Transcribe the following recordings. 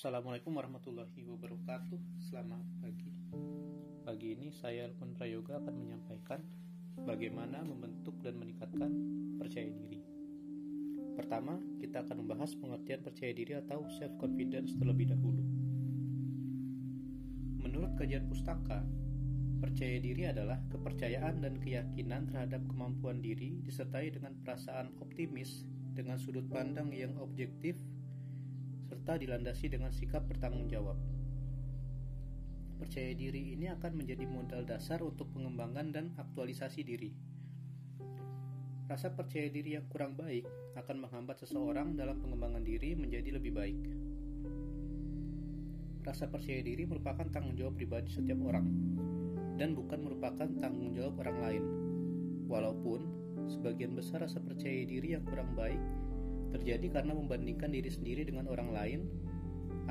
Assalamualaikum warahmatullahi wabarakatuh. Selamat pagi. Pagi ini saya Alkun Prayoga akan menyampaikan Bagaimana membentuk dan meningkatkan percaya diri. Pertama, kita akan membahas pengertian percaya diri atau self-confidence terlebih dahulu. Menurut kajian pustaka Percaya diri adalah kepercayaan dan keyakinan terhadap kemampuan diri disertai dengan perasaan optimis dengan sudut pandang yang objektif serta dilandasi dengan sikap bertanggung jawab. Percaya diri ini akan menjadi modal dasar untuk pengembangan dan aktualisasi diri. Rasa percaya diri yang kurang baik akan menghambat seseorang dalam pengembangan diri menjadi lebih baik. Rasa percaya diri merupakan tanggung jawab pribadi setiap orang dan bukan merupakan tanggung jawab orang lain. Walaupun sebagian besar rasa percaya diri yang kurang baik terjadi karena membandingkan diri sendiri dengan orang lain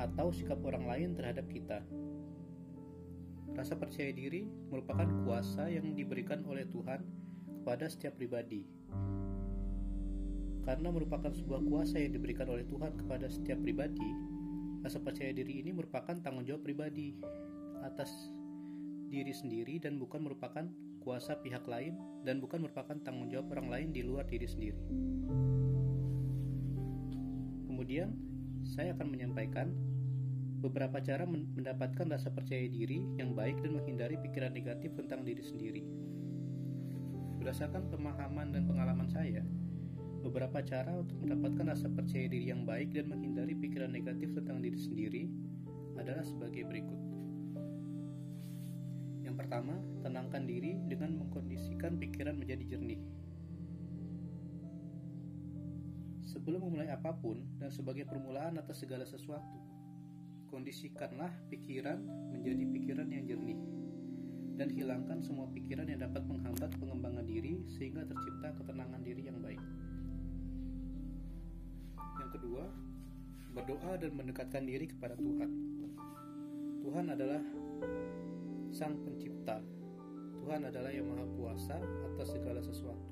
atau sikap orang lain terhadap kita. Rasa percaya diri merupakan kuasa yang diberikan oleh Tuhan kepada setiap pribadi. Karena merupakan sebuah kuasa yang diberikan oleh Tuhan kepada setiap pribadi, rasa percaya diri ini merupakan tanggung jawab pribadi atas diri sendiri dan bukan merupakan kuasa pihak lain dan bukan merupakan tanggung jawab orang lain di luar diri sendiri. Kemudian, saya akan menyampaikan beberapa cara mendapatkan rasa percaya diri yang baik dan menghindari pikiran negatif tentang diri sendiri. Berdasarkan pemahaman dan pengalaman saya, beberapa cara untuk mendapatkan rasa percaya diri yang baik dan menghindari pikiran negatif tentang diri sendiri adalah sebagai berikut. Yang pertama, tenangkan diri dengan mengkondisikan pikiran menjadi jernih. Sebelum memulai apa pun dan sebagai permulaan atas segala sesuatu, kondisikanlah pikiran menjadi pikiran yang jernih dan hilangkan semua pikiran yang dapat menghambat pengembangan diri sehingga tercipta ketenangan diri yang baik. Yang kedua, berdoa dan mendekatkan diri kepada Tuhan. Tuhan adalah Sang Pencipta. Tuhan adalah yang Maha Kuasa atas segala sesuatu.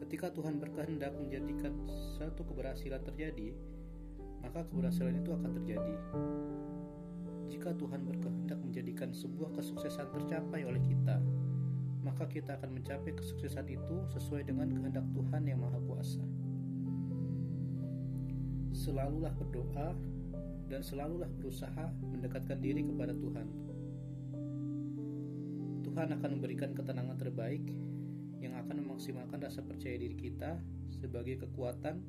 Ketika Tuhan berkehendak menjadikan satu keberhasilan terjadi, maka keberhasilan itu akan terjadi. Jika Tuhan berkehendak menjadikan sebuah kesuksesan tercapai oleh kita, maka kita akan mencapai kesuksesan itu sesuai dengan kehendak Tuhan yang Maha Kuasa. Selalulah berdoa dan selalulah berusaha mendekatkan diri kepada Tuhan. Tuhan akan memberikan ketenangan terbaik yang akan memaksimalkan rasa percaya diri kita sebagai kekuatan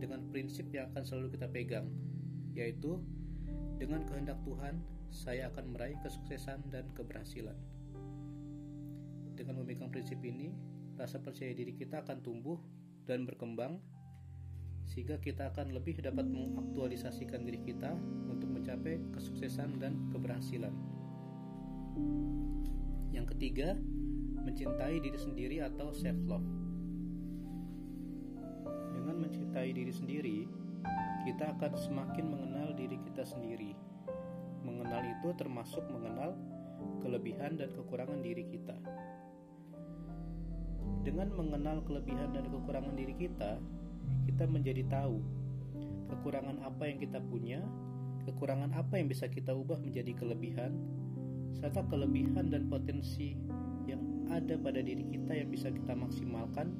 dengan prinsip yang akan selalu kita pegang, yaitu dengan kehendak Tuhan, saya akan meraih kesuksesan dan keberhasilan. Dengan memegang prinsip ini, rasa percaya diri kita akan tumbuh dan berkembang sehingga kita akan lebih dapat mengaktualisasikan diri kita untuk mencapai kesuksesan dan keberhasilan. Yang ketiga, mencintai diri sendiri atau self love. Dengan mencintai diri sendiri, kita akan semakin mengenal diri kita sendiri. Mengenal itu termasuk mengenal kelebihan dan kekurangan diri kita. Dengan mengenal kelebihan dan kekurangan diri kita, kita menjadi tahu kekurangan apa yang kita punya, kekurangan apa yang bisa kita ubah menjadi kelebihan, serta kelebihan dan potensi ada pada diri kita yang bisa kita maksimalkan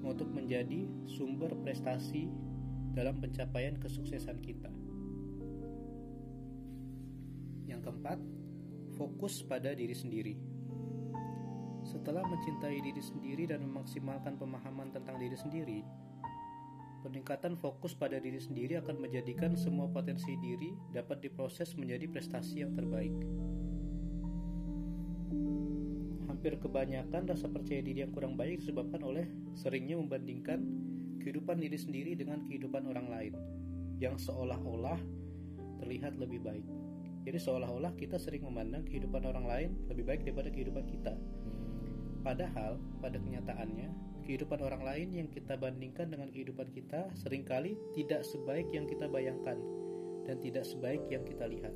untuk menjadi sumber prestasi dalam pencapaian kesuksesan kita. Yang keempat, fokus pada diri sendiri. Setelah mencintai diri sendiri dan memaksimalkan pemahaman tentang diri sendiri, peningkatan fokus pada diri sendiri akan menjadikan semua potensi diri dapat diproses menjadi prestasi yang terbaik hampir kebanyakan rasa percaya diri yang kurang baik disebabkan oleh seringnya membandingkan kehidupan diri sendiri dengan kehidupan orang lain yang seolah-olah terlihat lebih baik. Jadi seolah-olah kita sering memandang kehidupan orang lain lebih baik daripada kehidupan kita. Padahal pada kenyataannya kehidupan orang lain yang kita bandingkan dengan kehidupan kita sering kali tidak sebaik yang kita bayangkan dan tidak sebaik yang kita lihat.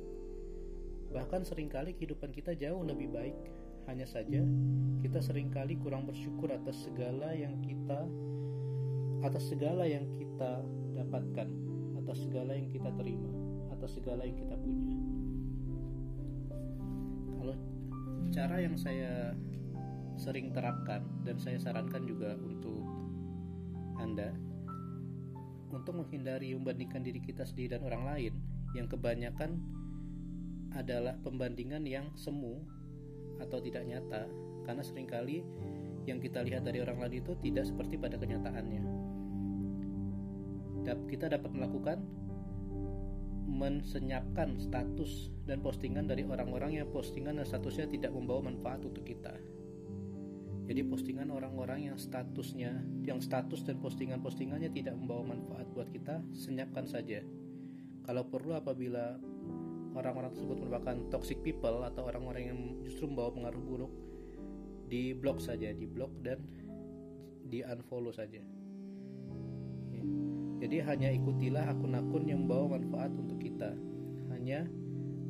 Bahkan sering kali kehidupan kita jauh lebih baik hanya saja kita sering kali kurang bersyukur atas segala yang kita atas segala yang kita dapatkan, atas segala yang kita terima. atas segala yang kita punya. Kalau cara yang saya sering terapkan dan saya sarankan juga untuk Anda untuk menghindari membandingkan diri kita sendiri dan orang lain yang kebanyakan adalah pembandingan yang semu atau tidak nyata karena sering kali yang kita lihat dari orang lain itu tidak seperti pada kenyataannya. Kita dapat melakukan mensenyapkan status dan postingan dari orang-orang yang postingan dan statusnya tidak membawa manfaat untuk kita. Jadi postingan orang-orang yang statusnya, yang status dan postingan-postingannya tidak membawa manfaat buat kita, senyapkan saja. Kalau perlu apabila orang-orang tersebut merupakan toxic people atau orang-orang yang justru membawa pengaruh buruk, di blok saja di blok dan di unfollow saja. Jadi hanya ikutilah akun-akun yang membawa manfaat untuk kita. Hanya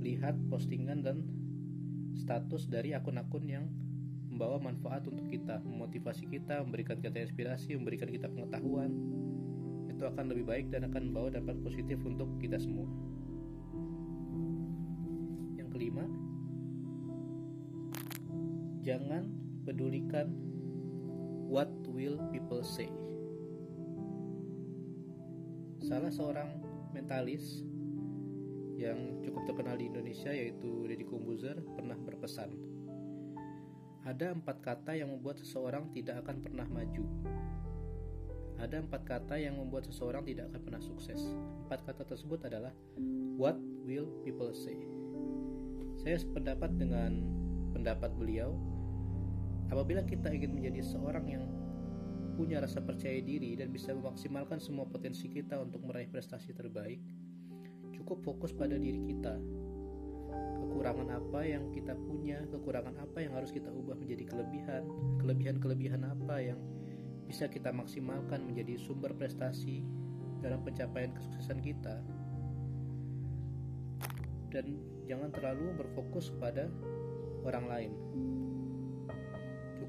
lihat postingan dan status dari akun-akun yang membawa manfaat untuk kita memotivasi kita memberikan kita inspirasi memberikan kita pengetahuan. Itu akan lebih baik dan akan membawa dampak positif untuk kita semua kelima. Jangan pedulikan what will people say. Salah seorang mentalis yang cukup terkenal di Indonesia yaitu Deddy Kombuzer pernah berpesan ada empat kata yang membuat seseorang tidak akan pernah maju. Ada empat kata yang membuat seseorang tidak akan pernah sukses. Empat kata tersebut adalah what will people say saya sependapat dengan pendapat beliau Apabila kita ingin menjadi seorang yang punya rasa percaya diri dan bisa memaksimalkan semua potensi kita untuk meraih prestasi terbaik, cukup fokus pada diri kita. Kekurangan apa yang kita punya, kekurangan apa yang harus kita ubah menjadi kelebihan, kelebihan-kelebihan apa yang bisa kita maksimalkan menjadi sumber prestasi dalam pencapaian kesuksesan kita. Dan jangan terlalu berfokus pada orang lain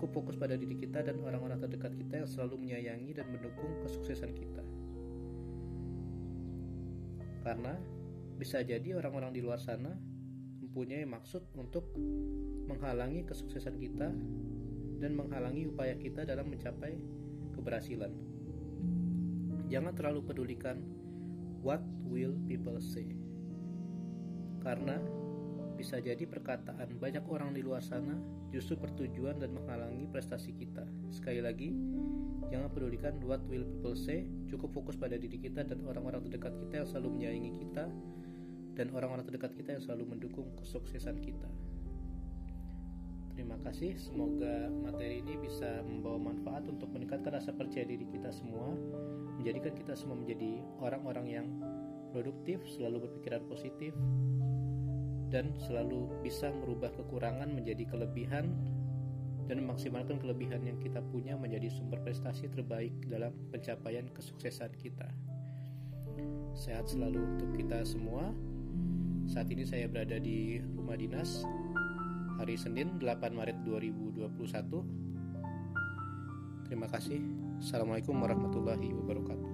cukup fokus pada diri kita dan orang-orang terdekat kita yang selalu menyayangi dan mendukung kesuksesan kita. Karena bisa jadi orang-orang di luar sana mempunyai maksud untuk menghalangi kesuksesan kita dan menghalangi upaya kita dalam mencapai keberhasilan. Jangan terlalu pedulikan what will people say. Karena bisa jadi perkataan banyak orang di luar sana justru bertujuan dan menghalangi prestasi kita. Sekali lagi, jangan pedulikan what will people say, cukup fokus pada diri kita dan orang-orang terdekat kita yang selalu menyayangi kita dan orang-orang terdekat kita yang selalu mendukung kesuksesan kita. Terima kasih, semoga materi ini bisa membawa manfaat untuk meningkatkan rasa percaya diri kita semua, menjadikan kita semua menjadi orang-orang yang produktif, selalu berpikiran positif, dan selalu bisa merubah kekurangan menjadi kelebihan dan memaksimalkan kelebihan yang kita punya menjadi sumber prestasi terbaik dalam pencapaian kesuksesan kita. Sehat selalu untuk kita semua. Saat ini saya berada di rumah dinas hari Senin 8 Maret 2021. Terima kasih. Assalamualaikum warahmatullahi wabarakatuh.